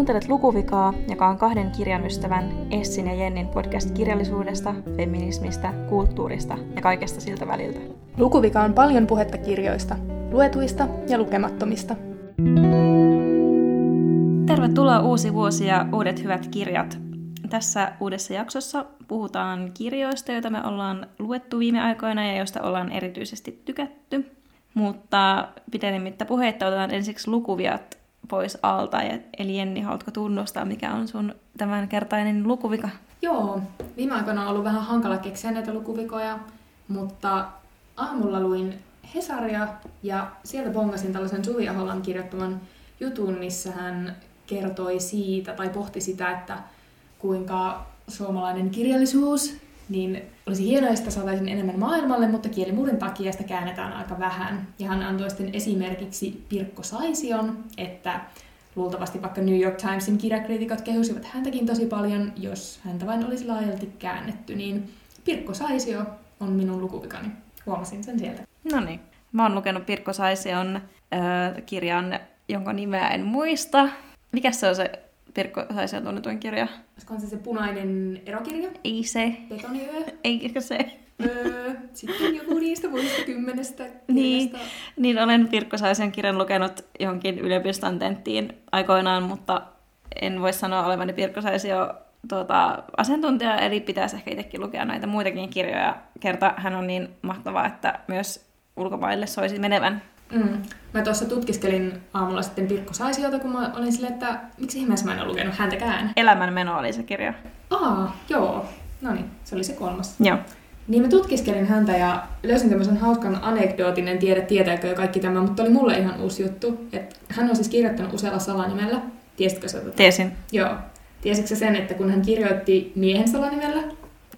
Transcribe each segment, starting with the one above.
Kuuntelet Lukuvikaa, joka on kahden kirjan ystävän Essin ja Jennin podcast kirjallisuudesta, feminismistä, kulttuurista ja kaikesta siltä väliltä. Lukuvika on paljon puhetta kirjoista, luetuista ja lukemattomista. Tervetuloa uusi vuosi ja uudet hyvät kirjat. Tässä uudessa jaksossa puhutaan kirjoista, joita me ollaan luettu viime aikoina ja joista ollaan erityisesti tykätty. Mutta pitemmittä puheitta otetaan ensiksi lukuviat pois alta. Eli Jenni, haluatko tunnustaa, mikä on sun tämänkertainen lukuvika? Joo, viime aikoina on ollut vähän hankala keksiä näitä lukuvikoja, mutta aamulla luin Hesaria ja sieltä bongasin tällaisen Suvi Aholan kirjoittaman jutun, missä hän kertoi siitä tai pohti sitä, että kuinka suomalainen kirjallisuus niin olisi hienoa, että saataisiin enemmän maailmalle, mutta kielimuurin takia sitä käännetään aika vähän. Ja hän antoi sitten esimerkiksi Pirkko Saision, että luultavasti vaikka New York Timesin kirjakriitikot kehusivat häntäkin tosi paljon, jos häntä vain olisi laajalti käännetty, niin Pirkko Saisio on minun lukuvikani. Huomasin sen sieltä. No niin. Mä oon lukenut Pirkko Saision äh, kirjan, jonka nimeä en muista. Mikä se on se Pirkko Saisen tunnetuin kirja. Olisiko se se punainen erokirja? Ei se. Betoniyö? Eikö se? Öö, sitten joku niistä muista kymmenestä niin, niin, olen Pirkko Saisen kirjan lukenut johonkin yliopiston tenttiin aikoinaan, mutta en voi sanoa olevani Pirkko Saisio tuota, asiantuntija, eli pitäisi ehkä itsekin lukea näitä muitakin kirjoja. Kerta hän on niin mahtava, että myös ulkomaille soisi menevän. Mm. Mä tuossa tutkiskelin aamulla sitten Pirkko Saisiota, kun mä olin silleen, että miksi ihmeessä mä en ole lukenut häntäkään. Elämänmeno oli se kirja. Aa, joo. No niin, se oli se kolmas. Joo. Niin mä tutkiskelin häntä ja löysin tämmöisen hauskan anekdootin, en tiedä tietääkö jo kaikki tämä, mutta oli mulle ihan uusi juttu. Että hän on siis kirjoittanut usealla salanimellä. Tiesitkö sä tätä? Tiesin. Joo. Tiesitkö sen, että kun hän kirjoitti miehen salanimellä?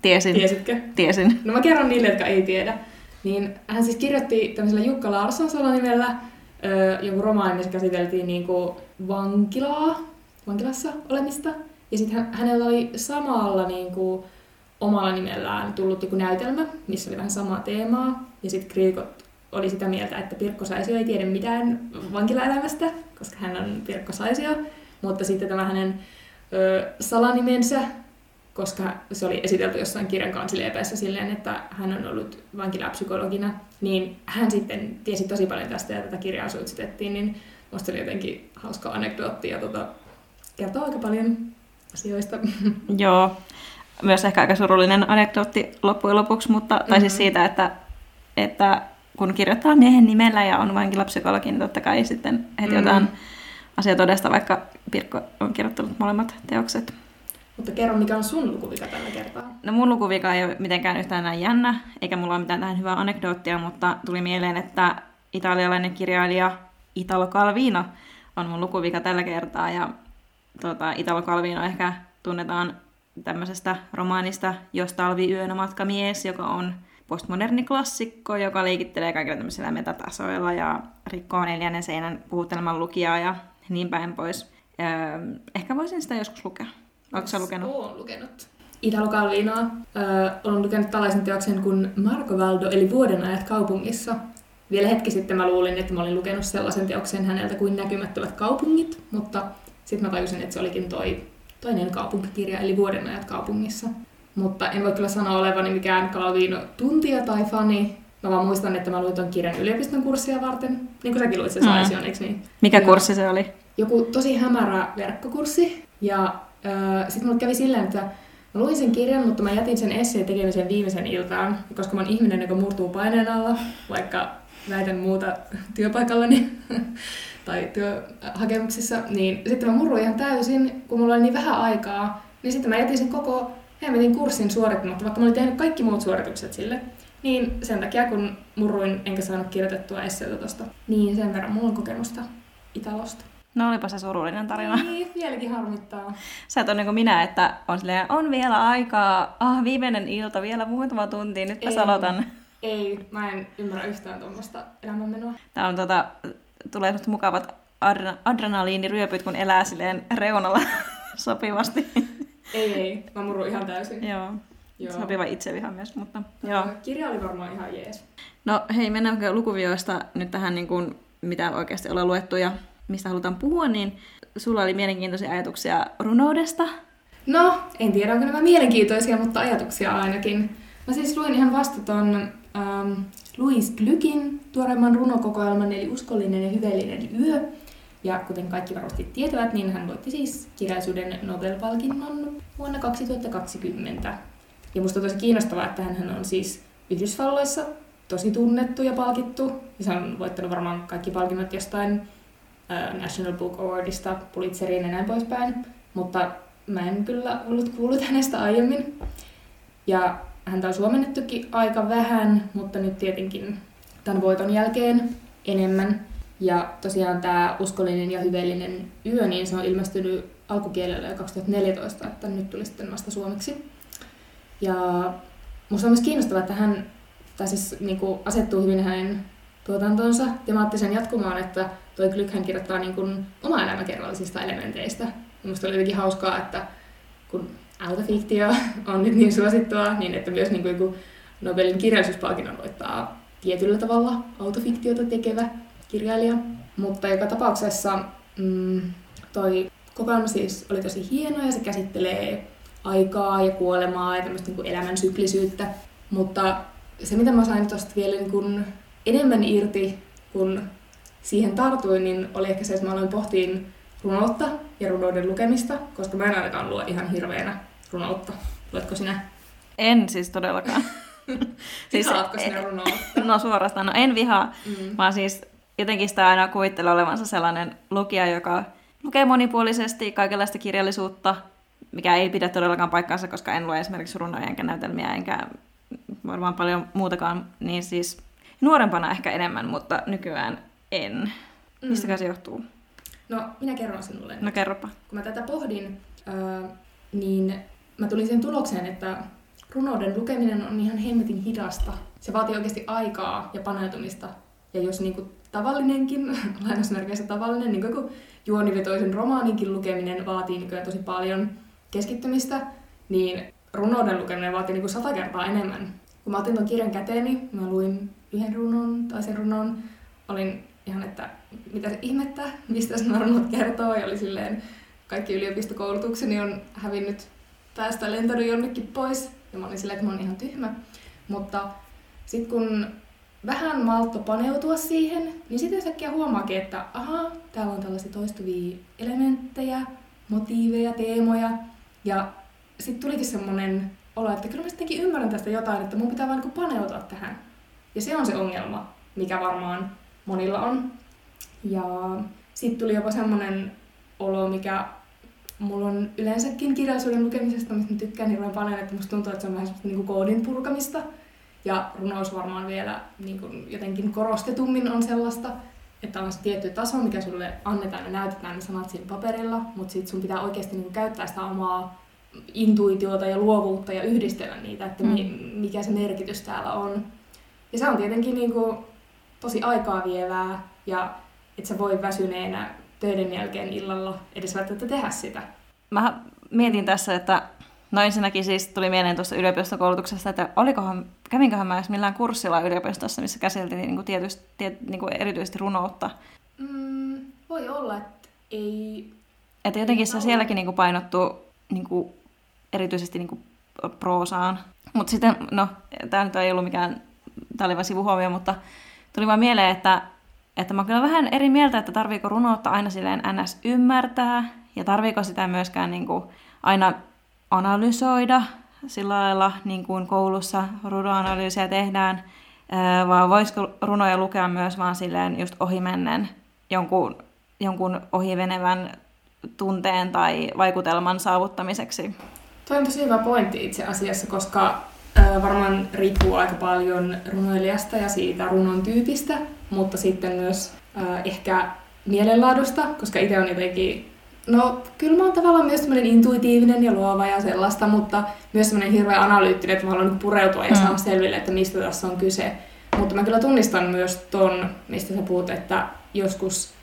Tiesin. Tiesitkö? Tiesin. No mä kerron niille, jotka ei tiedä. Niin hän siis kirjoitti tämmöisellä Jukka Larsson salanimellä öö, jonkun romaani, missä käsiteltiin niinku vankilaa, vankilassa olemista. Ja sitten hänellä oli samalla niinku omalla nimellään tullut joku näytelmä, missä oli vähän samaa teemaa. Ja sitten kriikot oli sitä mieltä, että Pirkko Saisio ei tiedä mitään vankilaelämästä, koska hän on Pirkko Saisio. Mutta sitten tämä hänen ö, salanimensä koska se oli esitelty jossain kirjan kansiliepeessä silleen, että hän on ollut vankilapsykologina, niin hän sitten tiesi tosi paljon tästä ja tätä kirjaa suitsitettiin, niin musta oli jotenkin hauska anekdootti ja tota, kertoo aika paljon asioista. Joo, myös ehkä aika surullinen anekdootti loppujen lopuksi, mutta, tai mm-hmm. siis siitä, että, että kun kirjoittaa miehen nimellä ja on vankilapsykologi, niin totta kai sitten heti mm-hmm. jotain asia todesta, vaikka Pirkko on kirjoittanut molemmat teokset. Mutta kerro, mikä on sun lukuvika tällä kertaa? No mun lukuvika ei ole mitenkään yhtään näin jännä, eikä mulla ole mitään tähän hyvää anekdoottia, mutta tuli mieleen, että italialainen kirjailija Italo Calvino on mun lukuvika tällä kertaa. Ja tuota, Italo Calvino ehkä tunnetaan tämmöisestä romaanista Jos matka mies, joka on postmoderni klassikko, joka liikittelee kaikilla tämmöisillä metatasoilla ja rikkoo neljännen seinän puhutteleman lukijaa ja niin päin pois. Öö, ehkä voisin sitä joskus lukea. Onko sä lukenut? Olen lukenut. Italo Calvinoa. Öö, olen lukenut tällaisen teoksen kuin Marco Valdo, eli Vuodenajat kaupungissa. Vielä hetki sitten mä luulin, että mä olin lukenut sellaisen teoksen häneltä kuin Näkymättömät kaupungit, mutta sitten mä tajusin, että se olikin toi toinen kaupunkikirja, eli Vuodenajat kaupungissa. Mutta en voi kyllä sanoa olevani mikään Calvino-tuntija tai fani. Mä vaan muistan, että mä luin ton kirjan yliopiston kurssia varten. Niin kuin säkin luit se mm. Saision, eikö niin? Mikä ja kurssi se oli? Joku tosi hämärä verkkokurssi. Ja sitten mulle kävi silleen, että mä luin sen kirjan, mutta mä jätin sen esseen tekemisen viimeisen iltaan, koska mä oon ihminen, joka murtuu paineen alla, vaikka väitän muuta työpaikallani tai työhakemuksissa, niin sitten mä murruin ihan täysin, kun mulla oli niin vähän aikaa, niin sitten mä jätin sen koko hemmetin kurssin suorittamatta, vaikka mä olin tehnyt kaikki muut suoritukset sille. Niin sen takia, kun murruin enkä saanut kirjoitettua esseitä tosta, niin sen verran mulla on kokemusta Italosta. No olipa se surullinen tarina. Niin, vieläkin harmittaa. Sä et ole niin kuin minä, että on, silleen, on vielä aikaa, ah, viimeinen ilta, vielä muutama tunti, nyt mä aloitan. Ei, mä en ymmärrä yhtään tuommoista elämänmenoa. Tää on tota, tulee mukavat adre- adrenaliiniryöpyt, kun elää silleen reunalla sopivasti. Ei, ei, mä murun ihan täysin. Joo. Joo. Sopiva itseviha myös, mutta joo. Kirja oli varmaan ihan jees. No hei, mennäänkö lukuvioista nyt tähän, niin kuin, mitä oikeasti ollaan luettu ja mistä halutaan puhua, niin sulla oli mielenkiintoisia ajatuksia runoudesta. No, en tiedä onko nämä mielenkiintoisia, mutta ajatuksia ainakin. Mä siis luin ihan vasta ton ähm, Louis Glückin tuoreimman runokokoelman, eli Uskollinen ja hyveellinen yö. Ja kuten kaikki varmasti tietävät, niin hän voitti siis kirjallisuuden Nobel-palkinnon vuonna 2020. Ja musta on tosi kiinnostavaa, että hän on siis Yhdysvalloissa tosi tunnettu ja palkittu. Ja se on voittanut varmaan kaikki palkinnot jostain National Book Awardista, Pulitzeriin ja näin poispäin. Mutta mä en kyllä ollut kuullut hänestä aiemmin. Ja häntä on suomennettukin aika vähän, mutta nyt tietenkin tämän voiton jälkeen enemmän. Ja tosiaan tämä Uskollinen ja hyveellinen yö, niin se on ilmestynyt alkukielellä jo 2014, että nyt tuli sitten vasta suomeksi. Ja musta on myös kiinnostavaa, että hän siis niin asettuu hyvin hänen tuotantonsa temaattisen jatkumaan, että toi Glück hän kirjoittaa niin kuin, oma elämäkerrallisista elementeistä. Ja musta oli jotenkin hauskaa, että kun autofiktio on nyt niin suosittua, niin että myös niin kuin, Nobelin kirjallisuuspalkinnon voittaa tietyllä tavalla autofiktiota tekevä kirjailija. Mutta joka tapauksessa mm, toi kokoelma siis oli tosi hieno ja se käsittelee aikaa ja kuolemaa ja tämmöistä niin elämän syklisyyttä. Mutta se, mitä mä sain tuosta vielä niin kun enemmän irti, kun siihen tartuin, niin oli ehkä se, että mä aloin pohtiin runoutta ja runouden lukemista, koska mä en ainakaan lue ihan hirveänä runoutta. Luetko sinä? En siis todellakaan. siis, Vihaatko sinä runoutta? No suorastaan, no en vihaa, mm. vaan siis jotenkin sitä aina kuvittelee olevansa sellainen lukija, joka lukee monipuolisesti kaikenlaista kirjallisuutta, mikä ei pidä todellakaan paikkaansa, koska en lue esimerkiksi runoja enkä näytelmiä enkä varmaan paljon muutakaan, niin siis nuorempana ehkä enemmän, mutta nykyään en. Mistä mm. se johtuu? No, minä kerron sinulle. No kerropa. Kun mä tätä pohdin, äh, niin mä tulin sen tulokseen, että runouden lukeminen on ihan hemmetin hidasta. Se vaatii oikeasti aikaa ja paneutumista. Ja jos niin kuin tavallinenkin, lainausmerkeissä tavallinen, niin kuin juonivetoisen romaaninkin lukeminen vaatii nykyään tosi paljon keskittymistä, niin runouden lukeminen vaatii niin kuin sata kertaa enemmän. Kun mä otin ton kirjan käteeni, mä luin yhden runon, toisen runon, olin ihan, että mitä se ihmettä, mistä se runot kertoo, ja oli silleen, kaikki yliopistokoulutukseni on hävinnyt päästä lentänyt jonnekin pois, ja mä olin silleen, että mä olin ihan tyhmä. Mutta sitten kun vähän maltto paneutua siihen, niin sitten yhtäkkiä huomaakin, että aha, täällä on tällaisia toistuvia elementtejä, motiiveja, teemoja, ja sitten tulikin semmoinen olo, että kyllä mä sittenkin ymmärrän tästä jotain, että mun pitää vaan niin paneutua tähän. Ja se on se ongelma, mikä varmaan monilla on. Ja sitten tuli jopa semmoinen olo, mikä mulla on yleensäkin kirjallisuuden lukemisesta, mistä mä tykkään hirveän paljon, että musta tuntuu, että se on vähän niin koodin purkamista. Ja runous varmaan vielä niin kuin jotenkin korostetummin on sellaista, että on se tietty taso, mikä sulle annetaan ja näytetään ne sanat siinä paperilla, mutta sitten sun pitää oikeasti niin kuin käyttää sitä omaa intuitiota ja luovuutta ja yhdistellä niitä, että mm. mikä se merkitys täällä on. Ja se on tietenkin niin kuin tosi aikaa vievää ja et sä voi väsyneenä töiden jälkeen illalla edes välttämättä tehdä sitä. Mä mietin tässä, että no ensinnäkin siis tuli mieleen tuosta yliopistokoulutuksesta, että olikohan, kävinköhän mä edes millään kurssilla yliopistossa, missä käsiteltiin niin kuin tietysti, tiet, niin kuin erityisesti runoutta. Mm, voi olla, että ei... Että jotenkin se sielläkin niin kuin painottuu niin kuin erityisesti niin kuin proosaan. Mutta sitten, no, tämä nyt ei ollut mikään, tämä oli vain sivuhuomio, mutta tuli vaan mieleen, että, että mä kyllä vähän eri mieltä, että tarviiko runoutta aina silleen ns. ymmärtää, ja tarviiko sitä myöskään niin kuin aina analysoida sillä lailla, niin kuin koulussa runoanalyysiä tehdään, vaan voisiko runoja lukea myös vaan silleen just ohimennen jonkun, jonkun ohivenevän tunteen tai vaikutelman saavuttamiseksi. Toi on tosi hyvä pointti itse asiassa, koska varmaan riippuu aika paljon runoilijasta ja siitä runon tyypistä, mutta sitten myös ehkä mielenlaadusta, koska itse on jotenkin No, kyllä mä oon tavallaan myös semmoinen intuitiivinen ja luova ja sellaista, mutta myös semmoinen hirveän analyyttinen, että mä haluan pureutua ja mm. saada selville, että mistä tässä on kyse. Mutta mä kyllä tunnistan myös ton, mistä sä puhut, että joskus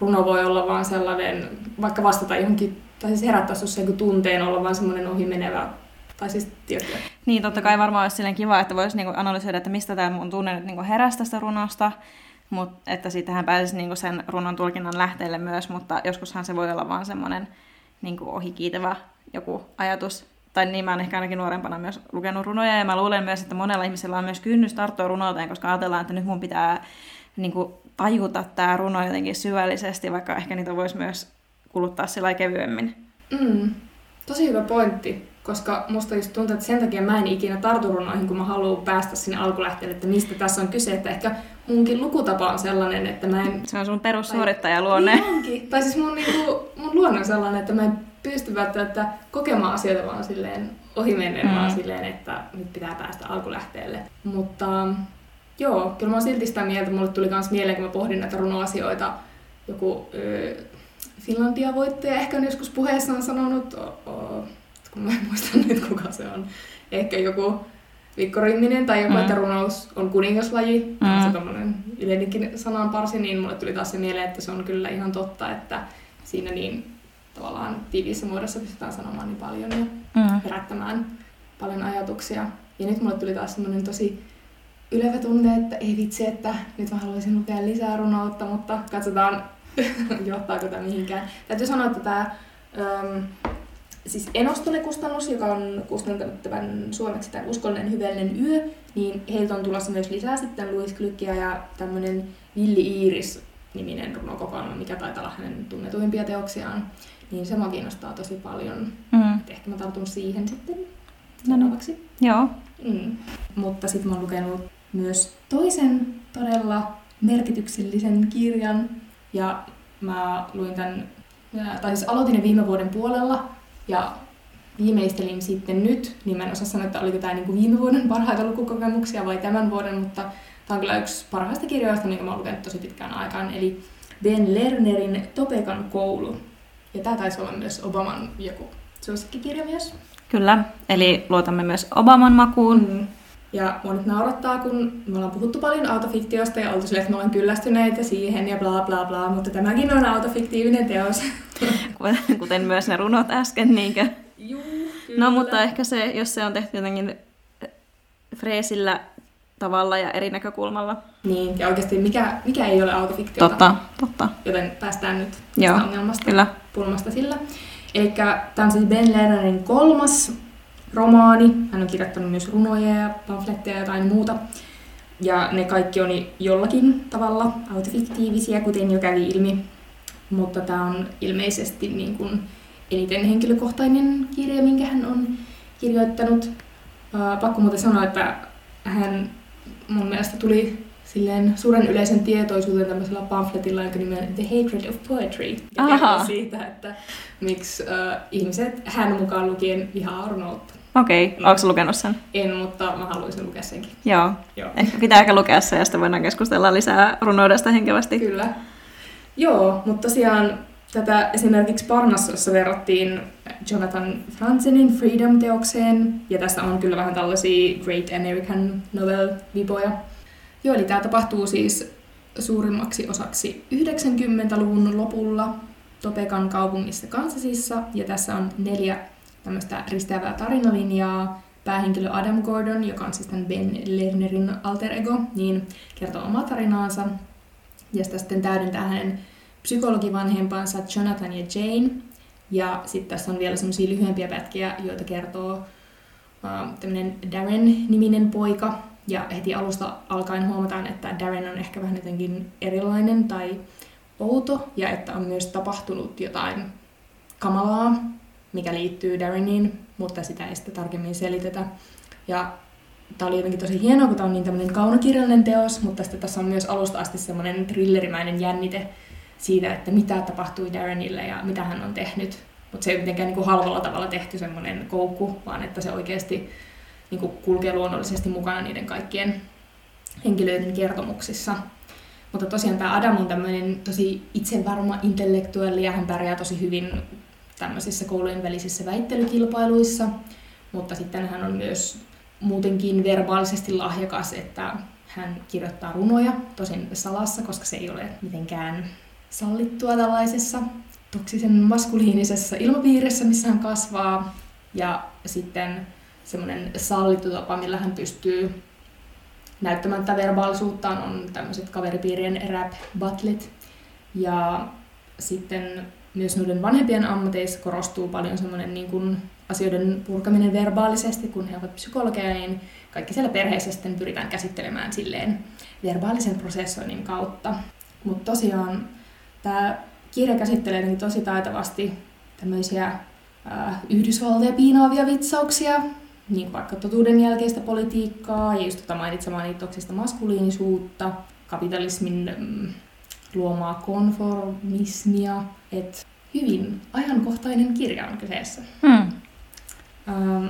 runo voi olla vaan sellainen, vaikka vastata johonkin tai siis herättää joku tunteen olla vaan semmoinen ohimenevä tai siis tietysti. Niin, totta kai varmaan olisi silleen kiva, että voisi niinku analysoida, että mistä tämä mun tunne nyt niinku heräsi tästä runosta, mut, että siitähän pääsisi niinku sen runon tulkinnan lähteelle myös, mutta joskushan se voi olla vaan semmoinen niinku ohikiitävä joku ajatus. Tai niin mä oon ehkä ainakin nuorempana myös lukenut runoja, ja mä luulen myös, että monella ihmisellä on myös kynnys tarttua runouteen, koska ajatellaan, että nyt mun pitää niinku, tajuta tämä runo jotenkin syvällisesti, vaikka ehkä niitä voisi myös kuluttaa sillä kevyemmin. Mm. Tosi hyvä pointti, koska musta just tuntuu, että sen takia mä en ikinä tartu runoihin, kun mä haluan päästä sinne alkulähteelle, että mistä tässä on kyse. Että ehkä munkin lukutapa on sellainen, että mä en... Se on sun perussuorittajaluonne. Niin onkin. Tai siis mun, niinku, mun luonne on sellainen, että mä en pysty välttämättä kokemaan asioita vaan silleen ohimennen, mm. vaan silleen, että nyt pitää päästä alkulähteelle. Mutta joo, kyllä mä oon silti sitä mieltä, mulle tuli myös mieleen, kun mä pohdin näitä runoasioita, joku ö, Finlandia-voittaja ehkä on joskus puheessaan sanonut, o, o, kun mä en muista nyt kuka se on, ehkä joku Mikko tai joku, mm. että runous on kuningaslaji, mm. se tommonen yleinenkin sananparsi, niin mulle tuli taas se mieleen, että se on kyllä ihan totta, että siinä niin tavallaan tiiviissä muodossa pystytään sanomaan niin paljon ja mm. herättämään paljon ajatuksia. Ja nyt mulle tuli taas semmoinen tosi ylevä tunne, että ei vitsi, että nyt mä haluaisin lukea lisää runoutta, mutta katsotaan, johtaako tämä mihinkään. Täytyy sanoa, että tämä siis Enostone-kustannus, joka on kustantanut tämän suomeksi tämän Uskollinen hyvällinen yö, niin heiltä on tulossa myös lisää sitten Louis Glückia ja tämmöinen Villi Iiris niminen runokokoelma, mikä taitaa olla hänen tunnetuimpia teoksiaan. Niin se mua kiinnostaa tosi paljon. Mm. Et ehkä mä tartun siihen sitten seuraavaksi. No, Joo. Mm. Mutta sitten mä oon lukenut myös toisen todella merkityksellisen kirjan. Ja mä luin tämän, tai siis aloitin ne viime vuoden puolella ja viimeistelin sitten nyt, niin mä en osaa sanoa, että oliko tämä niin viime vuoden parhaita lukukokemuksia vai tämän vuoden, mutta tämä on kyllä yksi parhaista kirjoista, minkä mä oon lukenut tosi pitkään aikaan, eli Ben Lernerin Topekan koulu. Ja tämä taisi olla myös Obaman joku suosikkikirja myös. Kyllä, eli luotamme myös Obaman makuun. Mm. Ja mua nyt naurattaa, kun me ollaan puhuttu paljon autofiktiosta ja oltu silleen, että me ollaan kyllästyneitä siihen ja bla bla bla, mutta tämäkin on autofiktiivinen teos. Kuten myös ne runot äsken, niinkö? Juu, kyllä. No, mutta ehkä se, jos se on tehty jotenkin freesillä tavalla ja eri näkökulmalla. Niin, ja oikeasti mikä, mikä ei ole autofiktiota. Totta, totta. Joten päästään nyt Joo, ongelmasta, kyllä. pulmasta sillä. Eli tämä on siis Ben Lernerin kolmas romaani. Hän on kirjoittanut myös runoja ja pamfletteja ja jotain muuta. Ja ne kaikki on jollakin tavalla autofiktiivisia, kuten jo kävi ilmi. Mutta tämä on ilmeisesti niin kuin eniten henkilökohtainen kirja, minkä hän on kirjoittanut. pakko muuten sanoa, että hän mun mielestä tuli silleen suuren yleisen tietoisuuteen tämmöisellä pamfletilla, jonka nimi on The Hatred of Poetry. Ja siitä, että miksi uh, ihmiset, hän mukaan lukien, vihaa runoutta. Okei, okay. onko lukenut sen? En, mutta mä haluaisin lukea senkin. Joo. Joo. Ehkä pitää ehkä lukea se ja sitten voidaan keskustella lisää runoudesta henkevästi. Kyllä. Joo, mutta tosiaan tätä esimerkiksi Parnassossa verrattiin Jonathan Franzenin Freedom-teokseen, ja tässä on kyllä vähän tällaisia Great American Novel-vipoja. Joo, eli tämä tapahtuu siis suurimmaksi osaksi 90-luvun lopulla Topekan kaupungissa Kansasissa, ja tässä on neljä tämmöistä risteävää tarinalinjaa. Päähenkilö Adam Gordon, joka on siis tämän Ben Lernerin alter ego, niin kertoo omaa tarinaansa. Ja sitä sitten täydentää hänen psykologivanhempansa Jonathan ja Jane. Ja sitten tässä on vielä semmoisia lyhyempiä pätkiä, joita kertoo uh, tämmöinen Darren-niminen poika. Ja heti alusta alkaen huomataan, että Darren on ehkä vähän jotenkin erilainen tai outo, ja että on myös tapahtunut jotain kamalaa mikä liittyy Darreniin, mutta sitä ei sitten tarkemmin selitetä. Ja tämä oli jotenkin tosi hienoa, kun tämä on niin tämmöinen kaunokirjallinen teos, mutta sitten tässä on myös alusta asti semmoinen thrillerimäinen jännite siitä, että mitä tapahtui Darrenille ja mitä hän on tehnyt. Mutta se ei mitenkään niin kuin halvalla tavalla tehty semmoinen koukku, vaan että se oikeasti niin kuin kulkee luonnollisesti mukana niiden kaikkien henkilöiden kertomuksissa. Mutta tosiaan tämä Adam on tämmöinen tosi itsevarma intellektuelli ja hän pärjää tosi hyvin tämmöisissä koulujen välisissä väittelykilpailuissa, mutta sitten hän on myös muutenkin verbaalisesti lahjakas, että hän kirjoittaa runoja, tosin salassa, koska se ei ole mitenkään sallittua tällaisessa toksisen maskuliinisessa ilmapiirissä, missä hän kasvaa. Ja sitten semmoinen sallittu tapa, millä hän pystyy näyttämättä verbaalisuuttaan on tämmöiset kaveripiirien rap battlet. Ja sitten myös noiden vanhempien ammateissa korostuu paljon semmoinen niin kuin asioiden purkaminen verbaalisesti, kun he ovat psykologeja, niin kaikki siellä perheessä sitten pyritään käsittelemään silleen verbaalisen prosessoinnin kautta. Mutta tosiaan tämä kirja käsittelee tosi taitavasti tämmöisiä äh, Yhdysvaltoja piinaavia vitsauksia, niin kuin vaikka totuuden jälkeistä politiikkaa ja just tota mainitsemaan toksista maskuliinisuutta, kapitalismin mm, luomaa konformismia, että hyvin ajankohtainen kirja on kyseessä. Hmm. Ähm,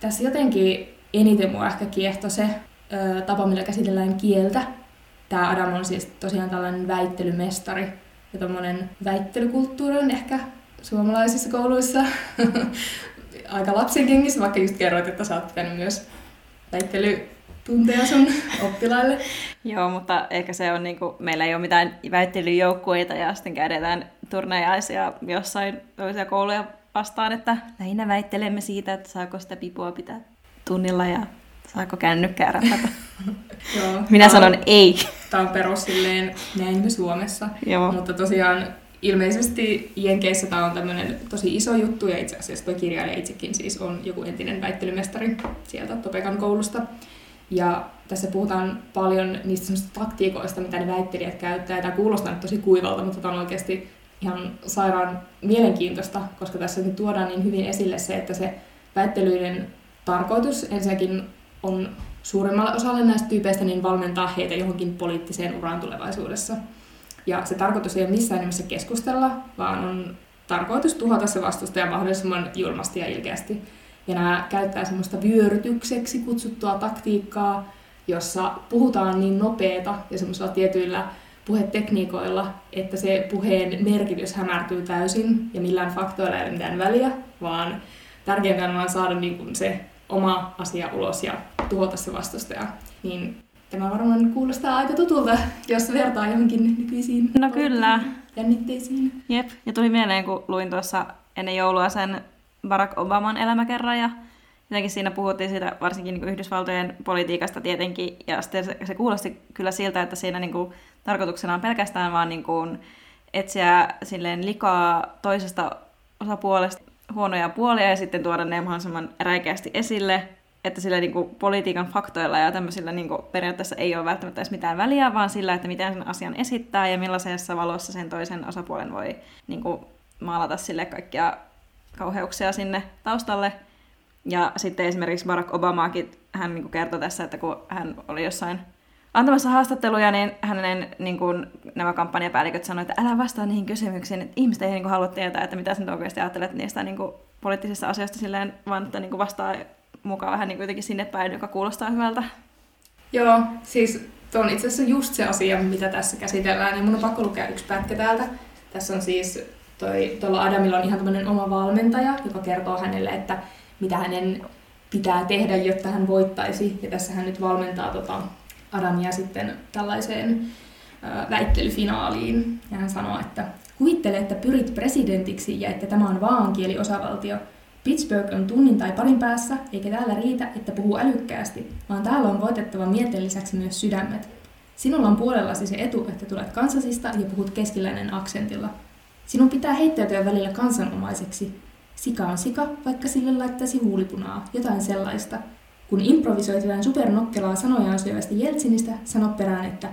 tässä jotenkin eniten mua ehkä kiehtoi se ö, tapa, millä käsitellään kieltä. Tämä Adam on siis tosiaan tällainen väittelymestari ja tämmöinen väittelykulttuuri on ehkä suomalaisissa kouluissa aika lapsenkengissä, vaikka just kerroit, että sä oot pitänyt myös väittelytunteja sun oppilaille. Joo, mutta ehkä se on niinku, meillä ei ole mitään väittelyjoukkueita ja sitten käydetään turnajaisia jossain toisia kouluja vastaan, että lähinnä väittelemme siitä, että saako sitä pipua pitää tunnilla ja saako kännykkää räpätä. Joo, Minä sanon on, ei. Tämä on perus silleen näin me Suomessa. Joo. Mutta tosiaan ilmeisesti Jenkeissä tämä on tämmöinen tosi iso juttu, ja itse asiassa tuo kirjailija itsekin siis on joku entinen väittelymestari sieltä Topekan koulusta. Ja tässä puhutaan paljon niistä taktiikoista, mitä ne väittelijät käyttää. Tämä kuulostaa nyt tosi kuivalta, mutta tämä on oikeasti ihan sairaan mielenkiintoista, koska tässä nyt tuodaan niin hyvin esille se, että se väittelyiden tarkoitus ensinnäkin on suurimmalle osalle näistä tyypeistä niin valmentaa heitä johonkin poliittiseen uraan tulevaisuudessa. Ja se tarkoitus ei ole missään nimessä keskustella, vaan on tarkoitus tuhota se vastustaja mahdollisimman julmasti ja ilkeästi. Ja nämä käyttää semmoista vyörytykseksi kutsuttua taktiikkaa, jossa puhutaan niin nopeeta ja semmoisilla tietyillä puhetekniikoilla, että se puheen merkitys hämärtyy täysin ja millään faktoilla ei ole mitään väliä, vaan tärkeintä on vaan saada niin kuin se oma asia ulos ja tuhota se vastustaja. Niin tämä varmaan kuulostaa aika tutulta, jos vertaa johonkin nykyisiin no kyllä. jännitteisiin. Jep, ja tuli mieleen, kun luin tuossa ennen joulua sen Barack Obaman elämäkerran ja jotenkin siinä puhuttiin siitä varsinkin niin Yhdysvaltojen politiikasta tietenkin, ja sitten se, se kuulosti kyllä siltä, että siinä niin kuin, tarkoituksena on pelkästään vaan niin kuin, etsiä silleen likaa toisesta osapuolesta huonoja puolia ja sitten tuoda ne mahdollisimman räikeästi esille, että sillä niin kuin, politiikan faktoilla ja tämmöisillä niin kuin, periaatteessa ei ole välttämättä edes mitään väliä, vaan sillä, että miten sen asian esittää ja millaisessa valossa sen toisen osapuolen voi niin kuin, maalata sille kaikkia kauheuksia sinne taustalle. Ja sitten esimerkiksi Barack Obamaakin, hän niin kuin kertoi tässä, että kun hän oli jossain antamassa haastatteluja, niin hänen niin kuin, nämä kampanjapäälliköt sanoivat, että älä vastaa niihin kysymyksiin, että ihmiset ei niin kuin, halua tietää, että mitä sinä oikeasti ajattelet niistä niin kuin, poliittisista asioista silleen, vaan että niin kuin, vastaa mukaan vähän niin kuin, sinne päin, joka kuulostaa hyvältä. Joo, siis tuo on itse asiassa just se asia, mitä tässä käsitellään, ja mun on pakko lukea yksi pätkä täältä. Tässä on siis, toi, tuolla Adamilla on ihan tämmöinen oma valmentaja, joka kertoo hänelle, että mitä hänen pitää tehdä, jotta hän voittaisi. Ja tässä hän nyt valmentaa tota, Adamia sitten tällaiseen ö, väittelyfinaaliin. Ja hän sanoo, että kuvittele, että pyrit presidentiksi ja että tämä on vaankieliosavaltio. Pittsburgh on tunnin tai parin päässä, eikä täällä riitä, että puhuu älykkäästi, vaan täällä on voitettava mietten lisäksi myös sydämet. Sinulla on puolellasi se etu, että tulet kansasista ja puhut keskiläinen aksentilla. Sinun pitää heittäytyä välillä kansanomaiseksi. Sika on sika, vaikka sille laittaisi huulipunaa, jotain sellaista – kun improvisoit jotain supernokkelaa sanojaan syövästä Jeltsinistä, sano perään, että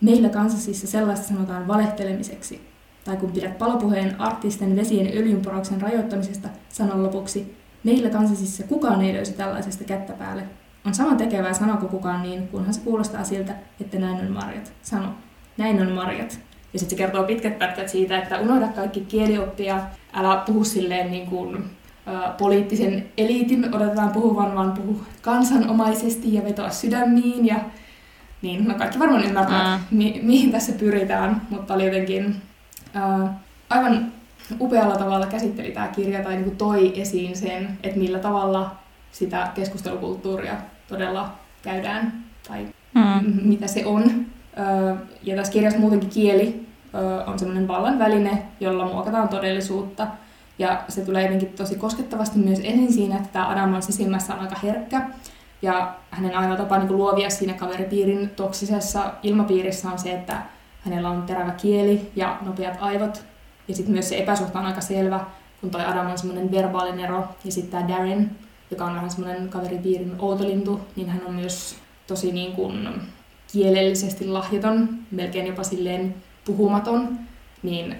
meillä Kansasissa sellaista sanotaan valehtelemiseksi. Tai kun pidät palopuheen artisten vesien öljynporauksen rajoittamisesta, sano lopuksi, meillä Kansasissa kukaan ei löysi tällaisesta kättä päälle. On sama tekevää sanoko kukaan niin, kunhan se kuulostaa siltä, että näin on marjat. Sano, näin on marjat. Ja sitten se kertoo pitkät pätkät siitä, että unohda kaikki kielioppia, älä puhu silleen niin kuin poliittisen eliitin odotetaan puhuvan, vaan puhu kansanomaisesti ja vetoa sydämiin. Ja, niin, no kaikki varmaan ymmärtää, mm. mi- mihin tässä pyritään, mutta oli jotenkin ää, aivan upealla tavalla käsitteli tämä kirja tai niin toi esiin sen, että millä tavalla sitä keskustelukulttuuria todella käydään tai mm. mitä se on. Ja tässä kirjassa muutenkin kieli on sellainen vallan väline, jolla muokataan todellisuutta – ja se tulee jotenkin tosi koskettavasti myös esiin siinä, että tämä Adam on sisimmässä on aika herkkä. Ja hänen ainoa tapa niin luovia siinä kaveripiirin toksisessa ilmapiirissä on se, että hänellä on terävä kieli ja nopeat aivot. Ja sitten myös se epäsuhta on aika selvä, kun toi Adam on semmoinen verbaalinen ero. Ja sitten tämä Darren, joka on vähän semmoinen kaveripiirin outolintu, niin hän on myös tosi niin kuin kielellisesti lahjaton, melkein jopa silleen puhumaton. Niin,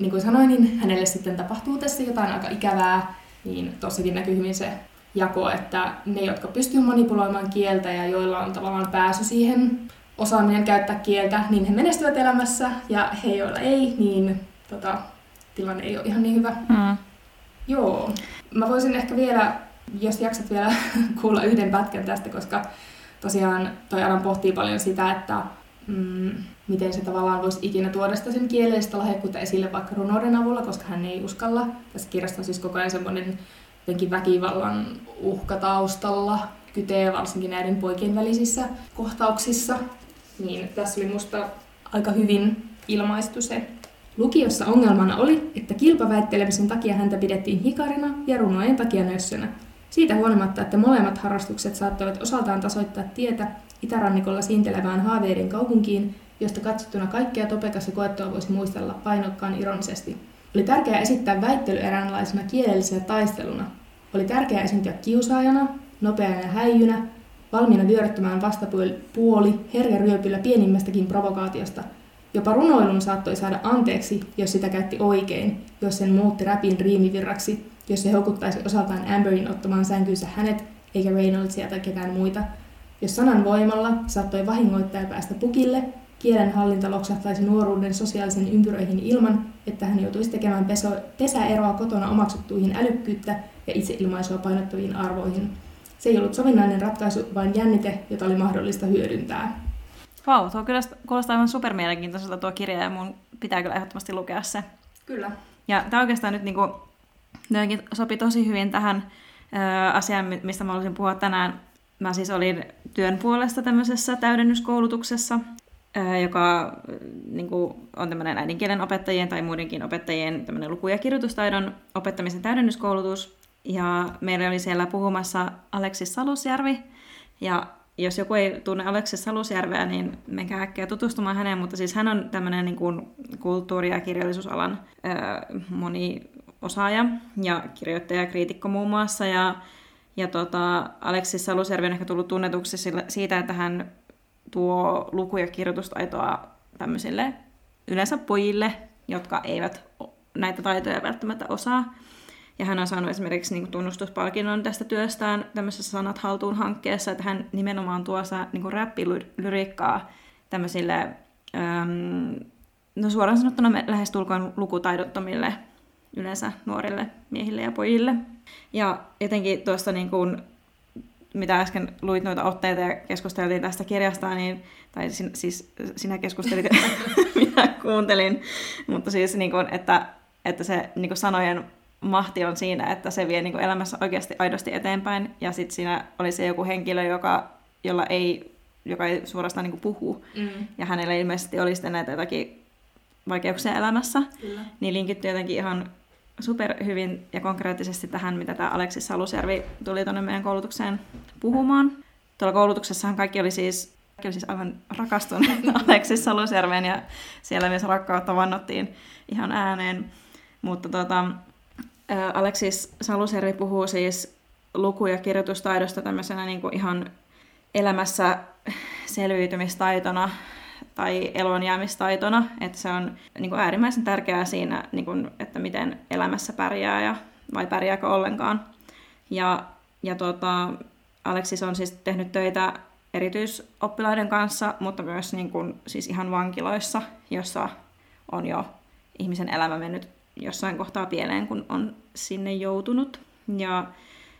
niin kuin sanoin, niin hänelle sitten tapahtuu tässä jotain aika ikävää, niin tossakin näkyy hyvin se jako, että ne, jotka pystyvät manipuloimaan kieltä ja joilla on tavallaan pääsy siihen osaaminen käyttää kieltä, niin he menestyvät elämässä, ja he, joilla ei, niin tota, tilanne ei ole ihan niin hyvä. Mm. Joo. Mä voisin ehkä vielä, jos jaksat vielä kuulla yhden pätkän tästä, koska tosiaan toi Alan pohtii paljon sitä, että mm, miten se tavallaan voisi ikinä tuoda sitä sen kielellistä lahjakkuutta esille vaikka runouden avulla, koska hän ei uskalla. Tässä kirjassa on siis koko ajan semmoinen jotenkin väkivallan uhka taustalla, kytee varsinkin näiden poikien välisissä kohtauksissa. Niin tässä oli musta aika hyvin ilmaistu se. Lukiossa ongelmana oli, että kilpaväittelemisen takia häntä pidettiin hikarina ja runojen takia nössönä. Siitä huolimatta, että molemmat harrastukset saattoivat osaltaan tasoittaa tietä itärannikolla siintelevään haaveiden kaupunkiin, josta katsottuna kaikkea topekassa koettua voisi muistella painokkaan ironisesti. Oli tärkeää esittää väittely eräänlaisena kielellisenä taisteluna. Oli tärkeää esiintyä kiusaajana, nopeana ja häijynä, valmiina vyöryttämään vastapuoli herjaryöpyllä pienimmästäkin provokaatiosta. Jopa runoilun saattoi saada anteeksi, jos sitä käytti oikein, jos sen muutti räpin riimivirraksi, jos se houkuttaisi osaltaan Amberin ottamaan sänkynsä hänet, eikä Reynoldsia tai ketään muita. Jos sanan voimalla saattoi vahingoittaa ja päästä pukille, kielenhallinta loksahtaisi nuoruuden sosiaalisen ympyröihin ilman, että hän joutuisi tekemään peso, pesäeroa kotona omaksuttuihin älykkyyttä ja itseilmaisua painottaviin arvoihin. Se ei ollut sovinnainen ratkaisu, vaan jännite, jota oli mahdollista hyödyntää. Vau, wow, tuo kyllä kuulostaa aivan supermielenkiintoiselta tuo kirja ja mun pitää kyllä ehdottomasti lukea se. Kyllä. Ja tämä oikeastaan nyt niinku, sopi tosi hyvin tähän ö, asiaan, mistä mä haluaisin puhua tänään. Mä siis olin työn puolesta tämmöisessä täydennyskoulutuksessa, joka niin kuin, on tämmöinen äidinkielen opettajien tai muidenkin opettajien tämmöinen luku- ja kirjoitustaidon opettamisen täydennyskoulutus. Ja meillä oli siellä puhumassa Aleksis Salusjärvi. Ja jos joku ei tunne Aleksis Salusjärveä, niin menkää äkkiä tutustumaan häneen. Mutta siis hän on tämmöinen niin kuin kulttuuri- ja kirjallisuusalan ää, moni osaaja ja kirjoittaja ja kriitikko muun muassa. Ja, ja tota, Aleksis Salusjärvi on ehkä tullut tunnetuksi siitä, että hän tuo luku- ja kirjoitustaitoa tämmöisille yleensä pojille, jotka eivät näitä taitoja välttämättä osaa. Ja hän on saanut esimerkiksi niin kuin tunnustuspalkinnon tästä työstään tämmöisessä Sanat haltuun hankkeessa, että hän nimenomaan tuo niin räppilyrikkaa tämmöisille, äm, no suoraan sanottuna lähestulkoon lukutaidottomille yleensä nuorille miehille ja pojille. Ja jotenkin tuosta niin kuin mitä äsken luit noita otteita ja keskusteltiin tästä kirjasta, niin, tai sin, siis sinä keskustelit, minä kuuntelin, mutta siis niin kuin, että, että se niin kuin sanojen mahti on siinä, että se vie niin kuin elämässä oikeasti aidosti eteenpäin, ja sitten siinä oli se joku henkilö, joka, jolla ei, joka ei suorastaan niin kuin puhu, mm. ja hänellä ilmeisesti oli sitten näitä jotakin vaikeuksia elämässä, Kyllä. niin linkitty jotenkin ihan super hyvin ja konkreettisesti tähän, mitä tämä Aleksis Salusjärvi tuli tuonne meidän koulutukseen puhumaan. Tuolla koulutuksessahan kaikki oli siis, kaikki oli siis aivan rakastunut Aleksis Salusjärveen ja siellä myös rakkautta vannottiin ihan ääneen. Mutta tota, Aleksis Salusjärvi puhuu siis luku- ja kirjoitustaidosta tämmöisenä niin kuin ihan elämässä selviytymistaitona tai elonjäämistaitona, että se on niin kuin äärimmäisen tärkeää siinä, niin kuin, että miten elämässä pärjää ja, vai pärjääkö ollenkaan. Ja, ja tota, Aleksis on siis tehnyt töitä erityisoppilaiden kanssa, mutta myös niin kuin, siis ihan vankiloissa, jossa on jo ihmisen elämä mennyt jossain kohtaa pieleen, kun on sinne joutunut. Ja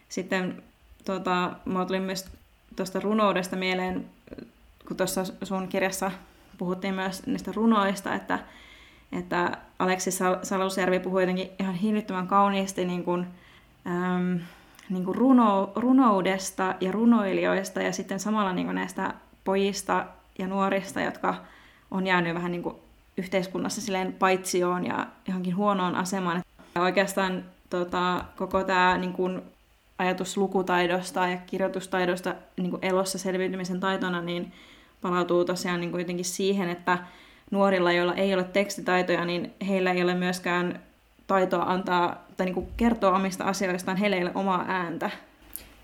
sitten tota, mulla tuli myös tuosta runoudesta mieleen, kun tuossa sun kirjassa puhuttiin myös niistä runoista, että, että Aleksis Salusjärvi puhui jotenkin ihan hillittömän kauniisti niin kuin, äm, niin kuin runo, runoudesta ja runoilijoista ja sitten samalla niin kuin näistä pojista ja nuorista, jotka on jäänyt vähän niin kuin yhteiskunnassa silleen paitsioon ja johonkin huonoon asemaan. Ja oikeastaan tota, koko tämä niin kuin, ajatus lukutaidosta ja kirjoitustaidosta niin kuin elossa selviytymisen taitona, niin palautuu tosiaan niin kuin jotenkin siihen, että nuorilla, joilla ei ole tekstitaitoja, niin heillä ei ole myöskään taitoa antaa tai niin kuin kertoa omista asioistaan, heillä ei ole omaa ääntä.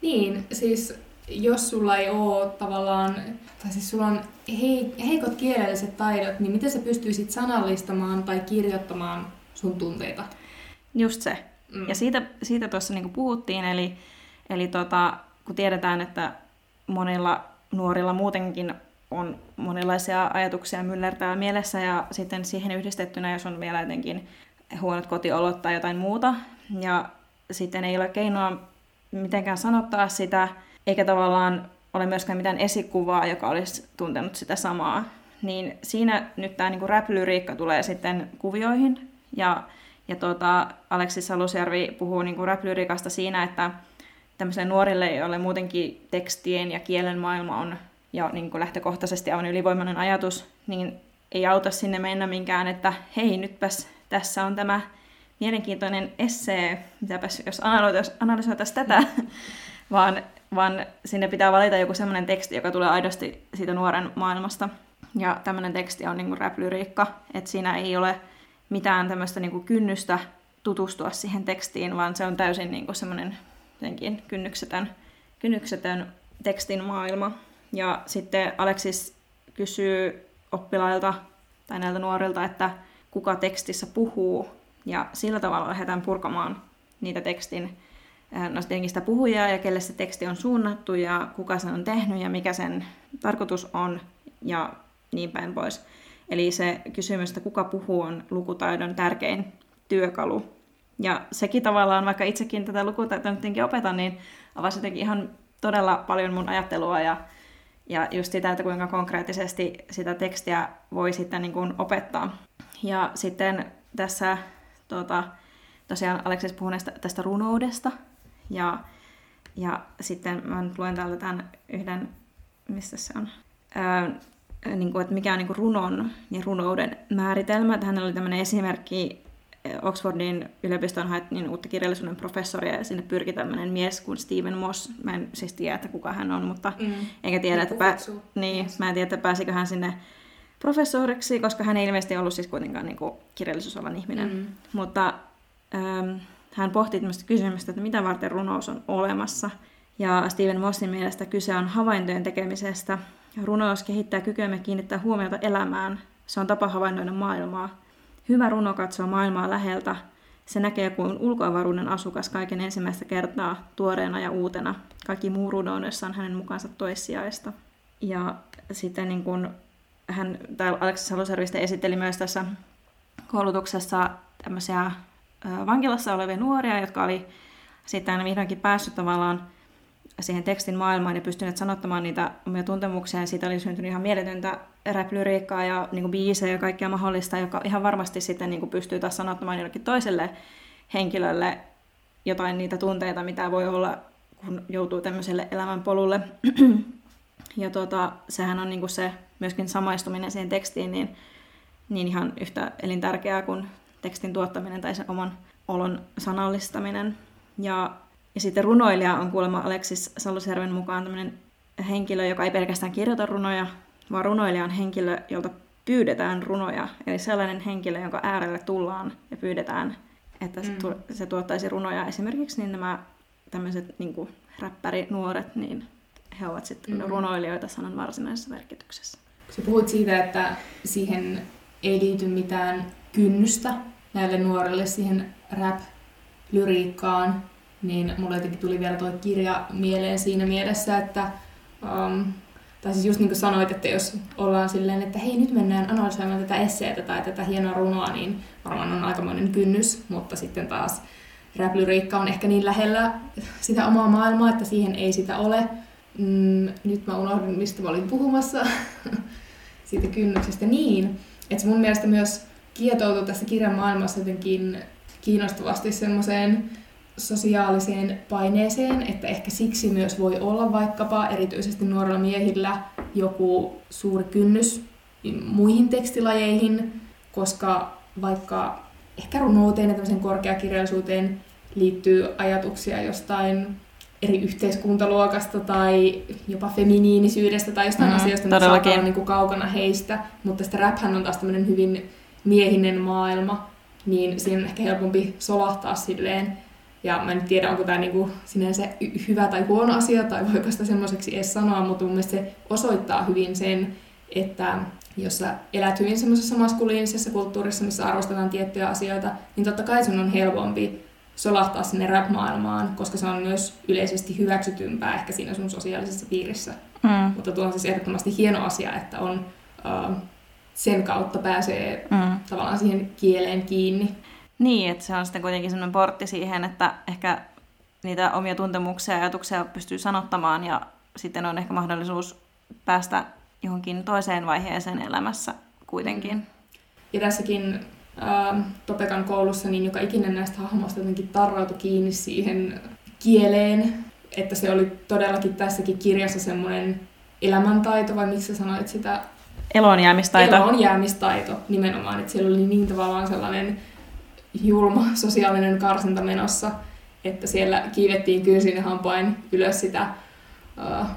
Niin, siis jos sulla ei ole tavallaan, tai siis sulla on heikot kielelliset taidot, niin miten sä pystyisit sanallistamaan tai kirjoittamaan sun tunteita? Just se. Mm. Ja siitä, siitä tuossa niin puhuttiin, eli, eli tota, kun tiedetään, että monilla nuorilla muutenkin on monenlaisia ajatuksia myllertää mielessä ja sitten siihen yhdistettynä, jos on vielä jotenkin huonot kotiolot tai jotain muuta, ja sitten ei ole keinoa mitenkään sanottaa sitä, eikä tavallaan ole myöskään mitään esikuvaa, joka olisi tuntenut sitä samaa. Niin siinä nyt tämä niinku rap-lyriikka tulee sitten kuvioihin, ja, ja tuota, Aleksis Salusjärvi puhuu niinku rap siinä, että tämmöisille nuorille, joille muutenkin tekstien ja kielen maailma on ja niin kuin lähtökohtaisesti aivan ylivoimainen ajatus, niin ei auta sinne mennä minkään, että hei, nytpäs tässä on tämä mielenkiintoinen essee, mitäpäs jos analysoitaisiin tätä, vaan, vaan sinne pitää valita joku semmoinen teksti, joka tulee aidosti siitä nuoren maailmasta. Ja tämmöinen teksti on niin rap-lyriikka, että siinä ei ole mitään tämmöistä niin kynnystä tutustua siihen tekstiin, vaan se on täysin niin semmoinen kynnyksetön, kynnyksetön tekstin maailma. Ja sitten Aleksis kysyy oppilailta tai näiltä nuorilta, että kuka tekstissä puhuu, ja sillä tavalla lähdetään purkamaan niitä tekstin no tietenkin sitä puhujaa ja kelle se teksti on suunnattu ja kuka sen on tehnyt ja mikä sen tarkoitus on ja niin päin pois. Eli se kysymys, että kuka puhuu, on lukutaidon tärkein työkalu. Ja sekin tavallaan, vaikka itsekin tätä lukutaitoa nyt opetan, niin avasi jotenkin ihan todella paljon mun ajattelua ja ja just sitä, että kuinka konkreettisesti sitä tekstiä voi sitten niin kuin opettaa. Ja sitten tässä tuota, tosiaan Aleksis puhui näistä, tästä runoudesta, ja, ja sitten mä nyt luen täältä tämän yhden, mistä se on, ää, niin kuin, että mikä on niin kuin runon ja runouden määritelmä. Hänellä oli tämmöinen esimerkki Oxfordin yliopistoon haettiin uutta kirjallisuuden professoria ja sinne pyrki tämmöinen mies kuin Stephen Moss. Mä en siis tiedä, että kuka hän on, mutta mm. enkä tiedä, että, pää... niin, yes. mä en tiedä, että pääsikö hän sinne professoriksi, koska hän ei ilmeisesti ollut siis kuitenkaan niin kuin kirjallisuusalan ihminen. Mm. Mutta ähm, hän pohti tämmöistä kysymystä, että mitä varten runous on olemassa. Ja Stephen Mossin mielestä kyse on havaintojen tekemisestä. Runous kehittää kykyämme kiinnittää huomiota elämään. Se on tapa havainnoida maailmaa. Hyvä runo katsoo maailmaa läheltä. Se näkee kuin ulkoavaruuden asukas kaiken ensimmäistä kertaa tuoreena ja uutena. Kaikki muu runoudessa on hänen mukaansa toissijaista. Ja sitten niin kun hän, tai Aleksis Saloserviste esitteli myös tässä koulutuksessa tämmöisiä vankilassa olevia nuoria, jotka oli sitten vihdoinkin päässyt tavallaan siihen tekstin maailmaan ja pystyneet sanottamaan niitä omia tuntemuksia. Ja siitä oli syntynyt ihan mieletöntä rap-lyriikkaa ja niin kuin biisejä ja kaikkea mahdollista, joka ihan varmasti sitten niin kuin pystyy taas sanottamaan jollekin toiselle henkilölle jotain niitä tunteita, mitä voi olla, kun joutuu tämmöiselle elämänpolulle. ja tuota, sehän on niin kuin se myöskin samaistuminen siihen tekstiin, niin, niin ihan yhtä elintärkeää kuin tekstin tuottaminen tai sen oman olon sanallistaminen. Ja ja sitten runoilija on kuulemma Aleksis Sallusjärven mukaan tämmöinen henkilö, joka ei pelkästään kirjoita runoja, vaan runoilija on henkilö, jolta pyydetään runoja. Eli sellainen henkilö, jonka äärelle tullaan ja pyydetään, että se, mm. se tuottaisi runoja. Esimerkiksi niin nämä tämmöiset niin räppärinuoret, niin he ovat sitten mm. runoilijoita sanan varsinaisessa merkityksessä. Sä puhut siitä, että siihen ei liity mitään kynnystä näille nuorille siihen rap-lyriikkaan, niin mulle jotenkin tuli vielä tuo kirja mieleen siinä mielessä, että um, tai siis just niin kuin sanoit, että jos ollaan silleen, että hei nyt mennään analysoimaan tätä esseetä tai tätä hienoa runoa, niin varmaan on aikamoinen kynnys, mutta sitten taas rap on ehkä niin lähellä sitä omaa maailmaa, että siihen ei sitä ole. Mm, nyt mä unohdin, mistä mä olin puhumassa siitä kynnyksestä. Niin, että mun mielestä myös kietoutuu tässä kirjan maailmassa jotenkin kiinnostavasti semmoiseen sosiaaliseen paineeseen, että ehkä siksi myös voi olla vaikkapa erityisesti nuorilla miehillä joku suuri kynnys muihin tekstilajeihin, koska vaikka ehkä runouteen ja korkeakirjallisuuteen liittyy ajatuksia jostain eri yhteiskuntaluokasta tai jopa feminiinisyydestä tai jostain Mm, asioista, mitä saattaa olla niin kuin kaukana heistä. Mutta sitten räphän on taas tämmöinen hyvin miehinen maailma, niin siinä on ehkä helpompi solahtaa silleen. Ja mä en tiedä, onko tämä niinku sinänsä hyvä tai huono asia, tai voiko sitä semmoiseksi edes sanoa, mutta mun mielestä se osoittaa hyvin sen, että jos sä elät hyvin semmoisessa maskuliinisessa kulttuurissa, missä arvostetaan tiettyjä asioita, niin totta kai sun on helpompi solahtaa sinne rap-maailmaan, koska se on myös yleisesti hyväksytympää ehkä siinä sun sosiaalisessa piirissä. Mm. Mutta tuo on siis ehdottomasti hieno asia, että on, uh, sen kautta pääsee Mm. tavallaan siihen kieleen kiinni. Niin, että se on sitten kuitenkin sellainen portti siihen, että ehkä niitä omia tuntemuksia ja ajatuksia pystyy sanottamaan ja sitten on ehkä mahdollisuus päästä johonkin toiseen vaiheeseen elämässä kuitenkin. Ja tässäkin äh, Topekan koulussa niin joka ikinen näistä hahmoista jotenkin tarrautui kiinni siihen kieleen, että se oli todellakin tässäkin kirjassa semmoinen elämäntaito, vai miksi sä sanoit sitä? Elon jäämistaito. Eloon jäämistaito nimenomaan, että siellä oli niin tavallaan sellainen julma sosiaalinen karsinta menossa, että siellä kiivettiin kynsin ja hampain ylös sitä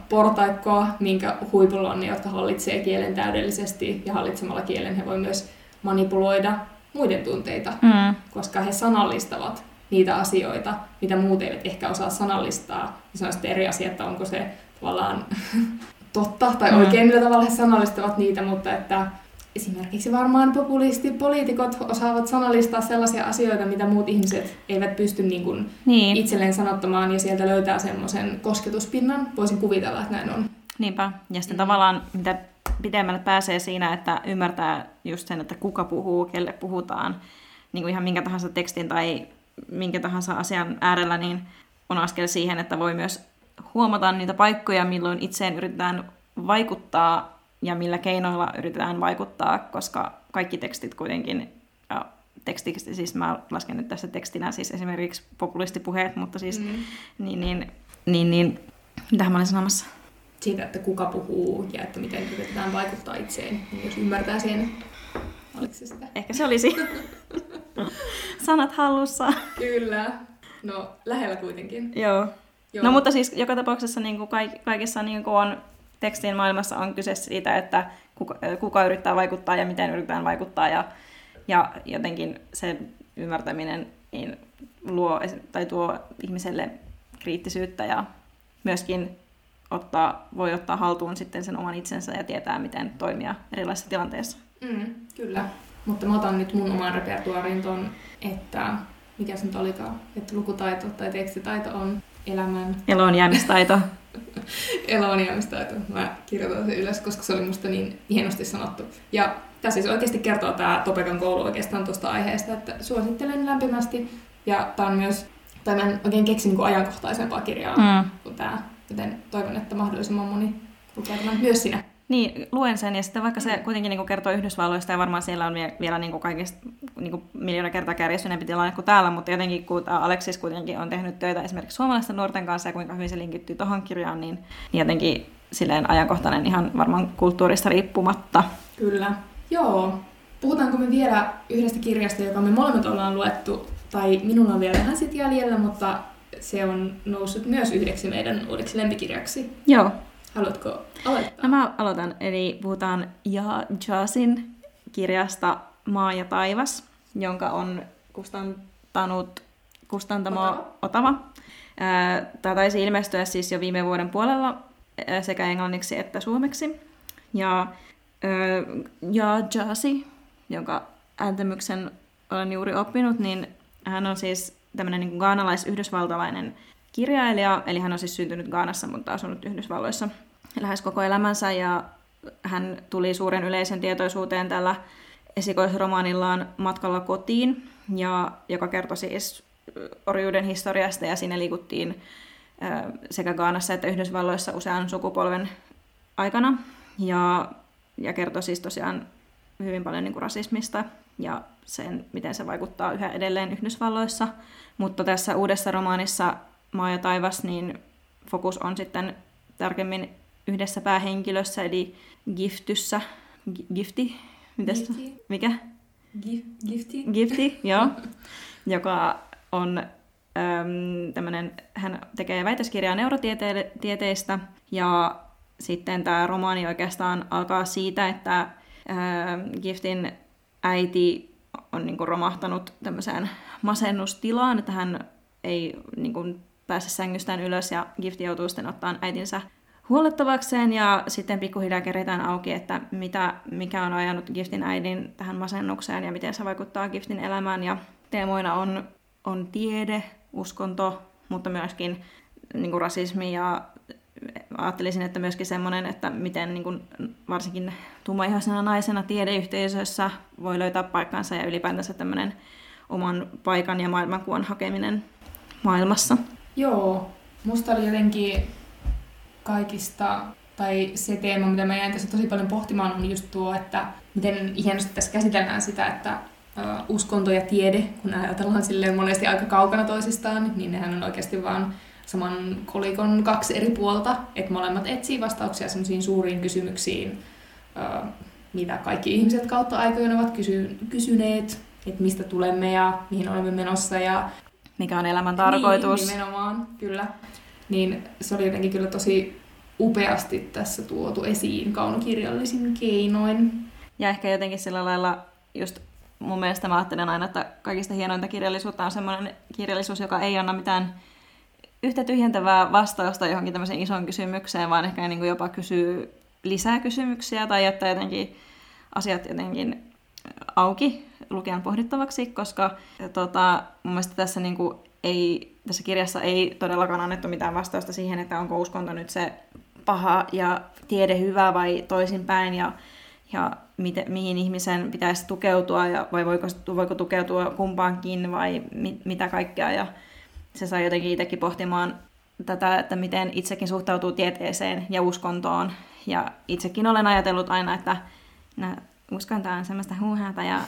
portaikkoa, minkä huipulla on ne, jotka hallitsee kielen täydellisesti, ja hallitsemalla kielen he voi myös manipuloida muiden tunteita, Mm. koska he sanallistavat niitä asioita, mitä muut eivät ehkä osaa sanallistaa. Ja se on sitten eri asia, että onko se tavallaan totta tai Mm. oikein, millä tavalla he sanallistavat niitä, mutta että esimerkiksi varmaan populistipoliitikot osaavat sanallistaa sellaisia asioita, mitä muut ihmiset eivät pysty niin kuin Niin, itselleen sanottamaan ja sieltä löytää semmoisen kosketuspinnan. Voisin kuvitella, että näin on. niinpä. Ja sitten Mm. tavallaan mitä pidemmälle pääsee siinä, että ymmärtää just sen, että kuka puhuu, kelle puhutaan, niin kuin ihan minkä tahansa tekstin tai minkä tahansa asian äärellä, niin on askel siihen, että voi myös huomata niitä paikkoja, milloin itseen yritetään vaikuttaa ja millä keinoilla yritetään vaikuttaa, koska kaikki tekstit kuitenkin, ja tekstiksi, siis mä lasken nyt tässä tekstinä siis esimerkiksi populistipuheet, mutta siis Mm. niin, niin, niin, niin, mitähän mä olin sanomassa? Siitä, että kuka puhuu ja että miten yritetään vaikuttaa itseen, niin jos ymmärtää sen. Oliko se sitä? Ehkä se olisi sanat hallussa. Kyllä. No, lähellä kuitenkin. Joo. Joo. No mutta siis joka tapauksessa niin kuin kaik- kaikissa niin kuin on tekstien maailmassa on kyse siitä, että kuka, kuka yrittää vaikuttaa ja miten yritetään vaikuttaa ja, ja jotenkin se ymmärtäminen niin luo tai tuo ihmiselle kriittisyyttä ja myöskin ottaa, voi ottaa haltuun sitten sen oman itsensä ja tietää, miten toimia erilaisissa tilanteissa. Mm, kyllä. Mutta mä otan nyt mun oman repertuaariin ton, että mikä se nyt olikaan, että lukutaito tai tekstitaito on elämän Eloon jäämistaito. eloonjäämistaito. Mä kirjoitan sen ylös, koska se oli musta niin hienosti sanottu. Ja tässä siis oikeasti kertoo tämä Topekan koulu oikeastaan tuosta aiheesta, että suosittelen lämpimästi. Ja tämä on myös, tai mä en oikein keksi niin ajankohtaisempaa kirjaa Mm. kuin tämä, joten toivon, että mahdollisimman moni lukee tämän myös sinä. Niin, luen sen ja sitten vaikka se kuitenkin niin kertoo Yhdysvalloista ja varmaan siellä on vie- vielä niin kaikista niin miljoona kertaa kärjistyneempi tilanne kuin täällä, mutta jotenkin kun Aleksis kuitenkin on tehnyt töitä esimerkiksi suomalaisten nuorten kanssa ja kuinka hyvin se linkittyy tuohon kirjaan, niin, niin jotenkin silleen ajankohtainen ihan varmaan kulttuurista riippumatta. Kyllä. Joo. Puhutaanko me vielä yhdestä kirjasta, joka me molemmat ollaan luettu, tai minulla on vielä vähän sit jäljellä, mutta se on noussut myös yhdeksi meidän uudeksi lempikirjaksi. Joo, Haluatko aloittaa? no mä aloitan. Eli puhutaan Ja Jasin kirjasta Maa ja taivas, jonka on kustantanut kustantamo Otava. Tämä taisi ilmestyä siis jo viime vuoden puolella sekä englanniksi että suomeksi. Ja, ja Jasi, jonka ääntämyksen olen juuri oppinut, niin hän on siis tämmöinen niin gaanalais-yhdysvaltalainen kirjailija, eli hän on siis syntynyt Gaanassa, mutta asunut Yhdysvalloissa lähes koko elämänsä, ja hän tuli suuren yleisen tietoisuuteen tällä esikoisromaanillaan Matkalla kotiin, ja, joka kertoi siis orjuuden historiasta, ja siinä liikuttiin sekä Gaanassa että Yhdysvalloissa usean sukupolven aikana, ja, ja kertoi siis tosiaan hyvin paljon niin kuin rasismista ja sen, miten se vaikuttaa yhä edelleen Yhdysvalloissa. Mutta tässä uudessa romaanissa Maa ja taivas, niin fokus on sitten tarkemmin yhdessä päähenkilössä, eli Giftyssä. Gi- Gifti? Mites? Gifti. Mikä? Gif- Gifti? Gifti, joo. Joka on tämmönen, hän tekee väitöskirjaa neurotieteistä ja sitten tämä romaani oikeastaan alkaa siitä, että Giftin äiti on niin kuin romahtanut tämmöiseen masennustilaan, että hän ei niin kuin, pääse sängystään ylös ja Gift joutuu sitten ottaan äitinsä huolettavakseen ja sitten pikkuhiljaa keritään auki, että mitä, mikä on ajanut Giftin äidin tähän masennukseen ja miten se vaikuttaa Giftin elämään. Ja teemoina on, on tiede, uskonto, mutta myöskin niin kuin rasismi ja ajattelisin, että myöskin semmoinen, että miten niin kuin, varsinkin tummaihoisena naisena tiedeyhteisössä voi löytää paikkansa ja ylipäätänsä tämmöinen oman paikan ja maailmankuvan hakeminen maailmassa. Joo, musta oli jotenkin kaikista, tai se teema, mitä mä jäin tässä tosi paljon pohtimaan, on just tuo, että miten hienosti tässä käsitellään sitä, että uskonto ja tiede, kun ajatellaan silleen monesti aika kaukana toisistaan, niin nehän on oikeasti vaan saman kolikon kaksi eri puolta, että molemmat etsii vastauksia sellaisiin suuriin kysymyksiin, mitä kaikki ihmiset kautta aikoina ovat kysy- kysyneet, että mistä tulemme ja mihin olemme menossa ja mikä on elämän tarkoitus. Niin, nimenomaan, kyllä. Niin se oli jotenkin kyllä tosi upeasti tässä tuotu esiin kaunokirjallisin keinoin. Ja ehkä jotenkin sillä lailla just mun mielestä mä ajattelen aina, että kaikista hienointa kirjallisuutta on semmoinen kirjallisuus, joka ei anna mitään yhtä tyhjentävää vastausta johonkin tämmöiseen isoon kysymykseen, vaan ehkä niin kuin jopa kysyy lisää kysymyksiä tai jättää jotenkin asiat jotenkin auki lukijan pohdittavaksi, koska tota, mun mielestä tässä, niin kuin ei, tässä kirjassa ei todellakaan annettu mitään vastausta siihen, että onko uskonto nyt se paha ja tiede hyvä vai toisinpäin ja, ja miten, mihin ihmisen pitäisi tukeutua ja vai voiko, voiko tukeutua kumpaankin vai mi, mitä kaikkea. Ja se sai jotenkin itsekin pohtimaan tätä, että miten itsekin suhtautuu tieteeseen ja uskontoon. Ja itsekin olen ajatellut aina, että uskonto on semmoista huuhaata ja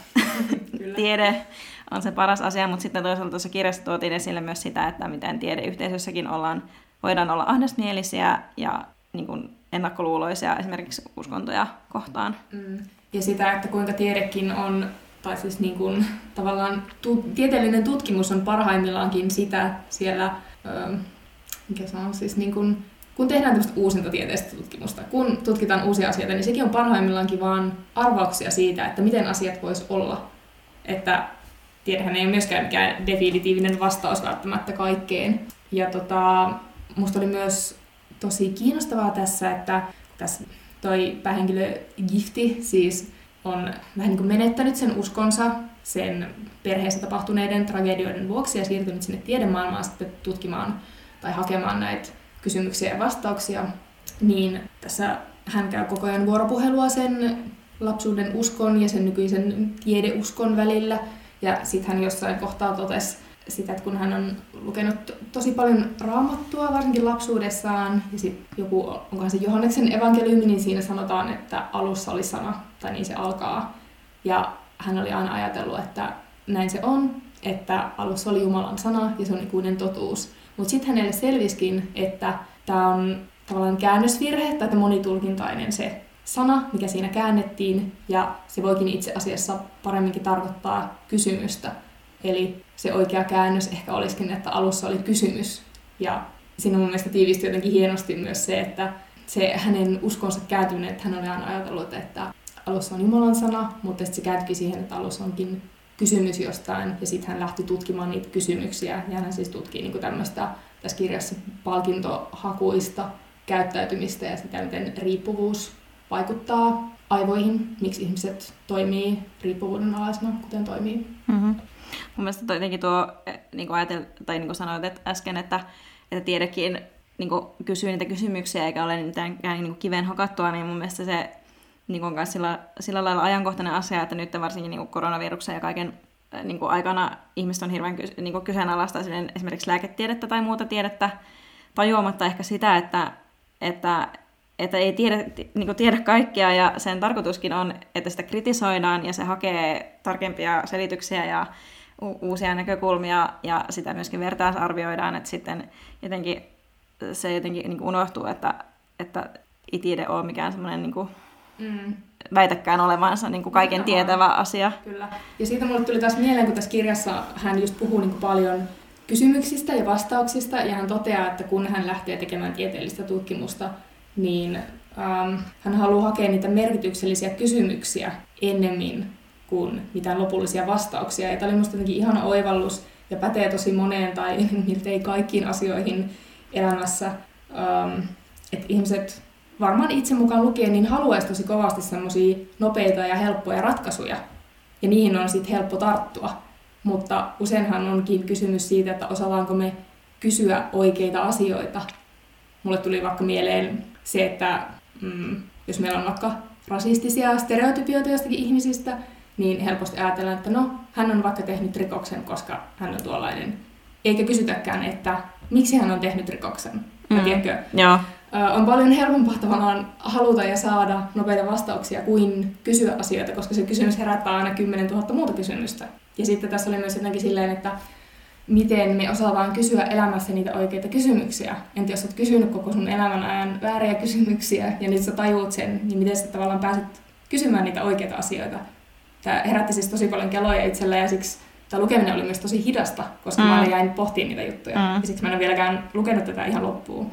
tiede on se paras asia, mutta sitten toisaalta tuossa kirjassa tuotiin esille myös sitä, että miten tiedeyhteisössäkin ollaan, voidaan olla ahdasmielisiä ja niin kuin ennakkoluuloisia esimerkiksi uskontoja kohtaan. Mm. Ja sitä, että kuinka tiedekin on, tai siis niin kuin, tavallaan tu- tieteellinen tutkimus on parhaimmillaankin sitä siellä, ö, mikä se on siis niin kuin, kun tehdään tämmöistä uusinta tieteellistä tutkimusta, kun tutkitaan uusia asioita, niin sekin on parhaimmillaankin vaan arvauksia siitä, että miten asiat vois olla. Että tiedehän ei ole myöskään mikään definitiivinen vastaus välttämättä kaikkeen. Ja tota, musta oli myös tosi kiinnostavaa tässä, että tässä toi päähenkilö Gifti siis on vähän niin kuin menettänyt sen uskonsa sen perheessä tapahtuneiden tragedioiden vuoksi ja siirtynyt sinne tiedemaailmaan sitten tutkimaan tai hakemaan näitä kysymyksiä ja vastauksia, niin tässä hän käy koko ajan vuoropuhelua sen lapsuuden uskon ja sen nykyisen tiedeuskon välillä. Ja sitten hän jossain kohtaa totesi sitä, että kun hän on lukenut tosi paljon raamattua, varsinkin lapsuudessaan, ja sitten joku, onkohan se Johanneksen evankeliumi, niin siinä sanotaan, että alussa oli sana, tai niin se alkaa. Ja hän oli aina ajatellut, että näin se on, että alussa oli Jumalan sana ja se on ikuinen totuus. Mutta sitten hänelle selviskin, että tämä on tavallaan käännösvirhe tai monitulkintainen se sana, mikä siinä käännettiin, ja se voikin itse asiassa paremminkin tarkoittaa kysymystä. Eli se oikea käännös ehkä olisikin, että alussa oli kysymys. Ja siinä mun mielestä tiivistyy jotenkin hienosti myös se, että se hänen uskonsa kääntyminen, että hän oli aina ajatellut, että alussa on Jumalan sana, mutta sitten se kääntyi siihen, että alussa onkin kysymys jostain, ja sitten hän lähti tutkimaan niitä kysymyksiä, ja hän siis tutkii niin tämmöistä tässä kirjassa palkintohakuista käyttäytymistä ja sitä, miten riippuvuus vaikuttaa aivoihin, miksi ihmiset toimii riippuvuuden alaisena, kuten toimii. Mm-hmm. Mun mielestä toi, tuo, eh, niin kuin ajatel, tai niin kuin sanoit että äsken, että, että tiedekin niin kuin kysyy niitä kysymyksiä eikä ole mitään niin kuin kiven hakattua, niin mun mielestä se niin kuin on sillä, sillä lailla ajankohtainen asia, että nyt varsinkin niin kuin koronaviruksen ja kaiken eh, niin kuin aikana ihmiset on hirveän ky, niin kuin kyseenalaista esimerkiksi lääketiedettä tai muuta tiedettä, tajuamatta ehkä sitä, että, että, että ei tiedä, niin kuin tiedä kaikkea ja sen tarkoituskin on, että sitä kritisoidaan ja se hakee tarkempia selityksiä ja uusia näkökulmia ja sitä myöskin vertaisarvioidaan, että sitten jotenkin se jotenkin niin kuin unohtuu, että, että ei tiede ole mikään semmoinen niin kuin, mm. väitäkään olevansa niin kuin kaiken tietävä asia. Kyllä. Ja siitä mulle tuli taas mieleen, kun tässä kirjassa hän just puhuu niin kuin paljon kysymyksistä ja vastauksista, ja hän toteaa, että kun hän lähtee tekemään tieteellistä tutkimusta, niin ähm, hän haluaa hakea niitä merkityksellisiä kysymyksiä ennemmin kuin mitään lopullisia vastauksia. Ja tämä oli minusta jotenkin ihana oivallus ja pätee tosi moneen tai miltei kaikkiin asioihin elämässä. Ähm, että ihmiset varmaan itse mukaan lukien niin haluaisi tosi kovasti semmoisia nopeita ja helppoja ratkaisuja. Ja niihin on sitten helppo tarttua. Mutta useinhan onkin kysymys siitä, että osataanko me kysyä oikeita asioita. Mulle tuli vaikka mieleen se, että mm, jos meillä on vaikka rasistisia stereotypioita jostakin ihmisistä, niin helposti ajatellaan, että no, hän on vaikka tehnyt rikoksen, koska hän on tuollainen. Eikä kysytäkään, että miksi hän on tehnyt rikoksen. Mm. tiedätkö, Joo. on paljon helpompaa tavallaan haluta ja saada nopeita vastauksia kuin kysyä asioita, koska se kysymys herättää aina 10 000 muuta kysymystä. Ja sitten tässä oli myös jotenkin silleen, että miten me osataan kysyä elämässä niitä oikeita kysymyksiä. Entä jos olet kysynyt koko sun elämän ajan vääriä kysymyksiä ja nyt sä tajuut sen, niin miten sä tavallaan pääset kysymään niitä oikeita asioita. Tämä herätti siis tosi paljon keloja itsellä ja siksi tämä lukeminen oli myös tosi hidasta, koska mm. mä jäin pohtimaan niitä juttuja. Mm. Ja siksi mä en ole vieläkään lukenut tätä ihan loppuun.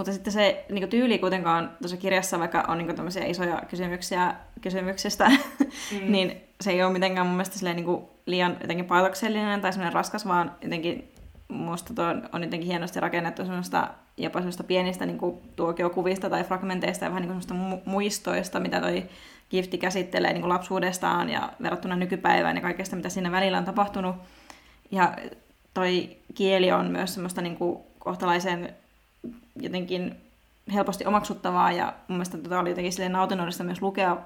Mutta sitten se niin tyyli kuitenkaan tuossa kirjassa, vaikka on niin tämmöisiä isoja kysymyksiä kysymyksestä, mm. niin se ei ole mitenkään mun mielestä silleen, niin liian jotenkin paatoksellinen tai semmoinen raskas, vaan jotenkin musta tuo on jotenkin hienosti rakennettu semmoista jopa semmoista pienistä niin kuin tuokiokuvista tai fragmenteista ja vähän niin kuin semmoista muistoista, mitä toi Gifti käsittelee niin kuin lapsuudestaan ja verrattuna nykypäivään ja kaikesta, mitä siinä välillä on tapahtunut. Ja toi kieli on myös semmoista niin kuin kohtalaisen jotenkin helposti omaksuttavaa ja mun mielestä tota oli jotenkin silleen nautinnollista myös lukea,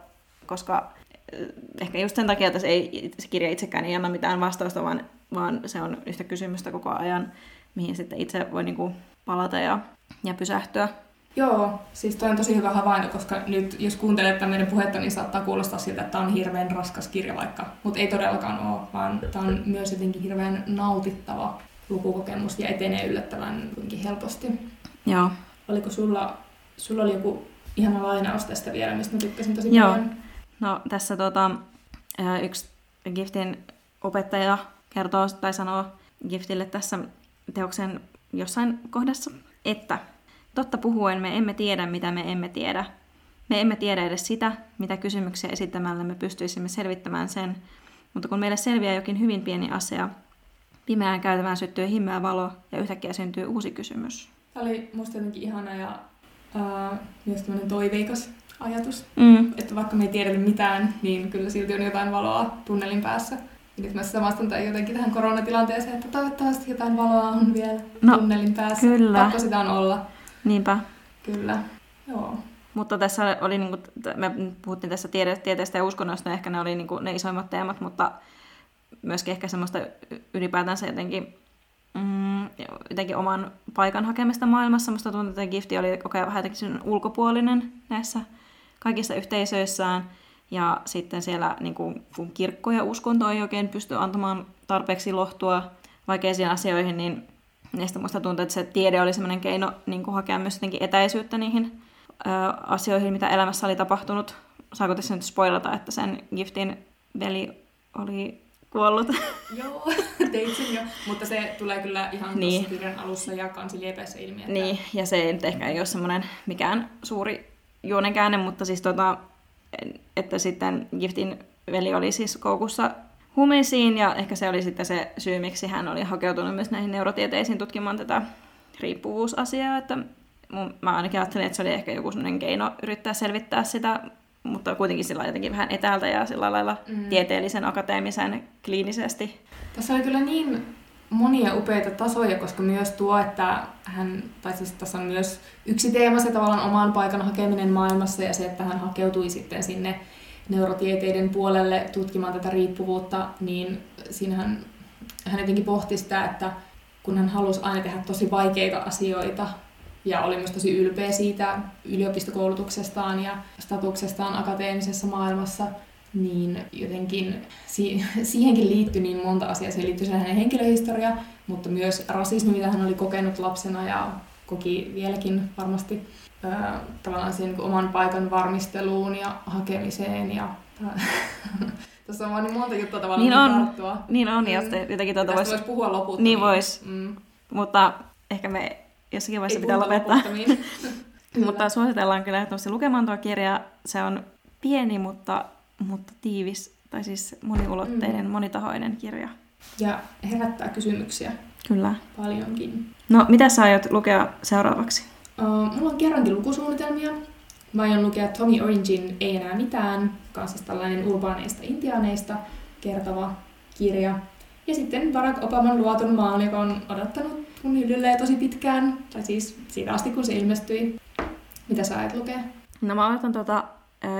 koska eh, ehkä just sen takia, että se, ei, se kirja itsekään ei anna mitään vastausta, vaan, vaan se on yhtä kysymystä koko ajan, mihin sitten itse voi niin kuin palata ja, ja pysähtyä. Joo, siis toi on tosi hyvä havainto, koska nyt jos kuuntelet tämmöinen puhetta, niin saattaa kuulostaa siltä, että tämä on hirveän raskas kirja vaikka, mutta ei todellakaan ole, vaan tämä on myös jotenkin hirveän nautittava lukukokemus ja etenee yllättävän helposti. Joo. Oliko sulla, sulla oli joku ihana lainaus tästä vielä, mistä mä tykkäsin tosi Joo. paljon? No tässä tota, yksi Giftin opettaja kertoo tai sanoo Giftille tässä teoksen jossain kohdassa, että totta puhuen me emme tiedä, mitä me emme tiedä. Me emme tiedä edes sitä, mitä kysymyksiä esittämällä me pystyisimme selvittämään sen, mutta kun meille selviää jokin hyvin pieni asia, pimeään käytävään syttyy himmeä valo ja yhtäkkiä syntyy uusi kysymys. Tämä oli musta jotenkin ihana ja uh, myös tämmöinen toiveikas ajatus. Mm. Että vaikka me ei tiedetä mitään, niin kyllä silti on jotain valoa tunnelin päässä. Ja nyt mä samastan tai jotenkin tähän koronatilanteeseen, että toivottavasti jotain valoa on vielä no, tunnelin päässä. Kyllä. Pakko sitä on olla. Niinpä. Kyllä, joo. Mutta tässä oli, niin kuin, me puhuttiin tässä tiede, tieteestä ja uskonnosta, ehkä ne oli niin kuin, ne isoimmat teemat, mutta myöskin ehkä semmoista ylipäätänsä jotenkin mm, jotenkin oman paikan hakemista maailmassa. Musta tuntuu, että Gifti oli koko ajan vähän jotenkin ulkopuolinen näissä kaikissa yhteisöissään. Ja sitten siellä niin kuin, kun kirkko ja uskonto ei oikein pysty antamaan tarpeeksi lohtua vaikeisiin asioihin, niin niistä musta tuntuu, että se tiede oli semmoinen keino niin kuin hakea myös jotenkin etäisyyttä niihin ö, asioihin, mitä elämässä oli tapahtunut. Saako tässä nyt spoilata, että sen Giftin veli oli kuollut. Joo, teit sen jo, mutta se tulee kyllä ihan niin. kirjan alussa ja kansiliepeessä ilmi. Että... Niin, ja se ei ehkä ei ole semmoinen mikään suuri juonenkäänne, mutta siis tota, että sitten Giftin veli oli siis koukussa huumeisiin ja ehkä se oli sitten se syy, miksi hän oli hakeutunut myös näihin neurotieteisiin tutkimaan tätä riippuvuusasiaa, että mun, mä ainakin ajattelin, että se oli ehkä joku sellainen keino yrittää selvittää sitä mutta kuitenkin sillä jotenkin vähän etäältä ja sillä lailla mm. tieteellisen, akateemisen, kliinisesti. Tässä oli kyllä niin monia upeita tasoja, koska myös tuo, että hän, tai siis tässä on myös yksi teema se tavallaan oman paikan hakeminen maailmassa ja se, että hän hakeutui sitten sinne neurotieteiden puolelle tutkimaan tätä riippuvuutta, niin siinähän hän jotenkin pohti sitä, että kun hän halusi aina tehdä tosi vaikeita asioita, ja oli myös tosi ylpeä siitä yliopistokoulutuksestaan ja statuksestaan akateemisessa maailmassa, niin jotenkin si- siihenkin liittyi niin monta asiaa. Siihen liittyi hänen henkilöhistoria, mutta myös rasismi, mitä hän oli kokenut lapsena ja koki vieläkin varmasti öö, tavallaan siihen niin oman paikan varmisteluun ja hakemiseen ja Tässä on vaan niin monta juttua tavallaan Niin on. tarttua. Niin on, ja Mm. sitten jotenkin tuota Tästä vois, voisi puhua loputtomiin. Niin vois. Mm. mutta ehkä me jossakin vaiheessa Ei pitää lopettaa. Mutta suositellaan kyllä ehdottomasti lukemaan tuo kirja. Se on pieni, mutta, mutta tiivis, tai siis moniulotteinen, Mm. monitahoinen kirja. Ja herättää kysymyksiä Kyllä. paljonkin. No, mitä sä aiot lukea seuraavaksi? Uh, mulla on kerrankin lukusuunnitelmia. Mä aion lukea Tommy Orangein Ei enää mitään, siis tällainen urbaaneista intiaaneista kertova kirja. Ja sitten Barack Obaman luotun maan, joka on odottanut mun hyllylleen tosi pitkään, tai siis siitä asti kun se ilmestyi. Mitä sä aiot lukea? No mä odotan tuota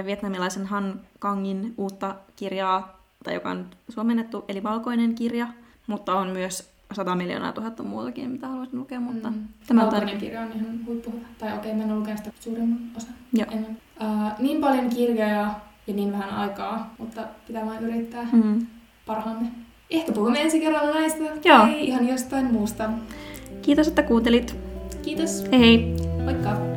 vietnamilaisen Han Kangin uutta kirjaa, tai joka on nyt suomennettu, eli valkoinen kirja, mutta on myös 100 miljoonaa tuhatta muutakin, mitä haluaisin lukea, mutta Mm. tämä on Valkoinen tar- kirja on ihan huippuhyvä. Tai okei, okay, mä en ole lukenut sitä suurimman osan. Joo. En. Uh, niin paljon kirjoja ja niin vähän aikaa, mutta pitää vain yrittää Mm. parhaamme. Ehkä puhumme ensi kerralla näistä. Joo. Tai ihan jostain muusta. Kiitos, että kuuntelit. Kiitos. Hei hei! Moikka!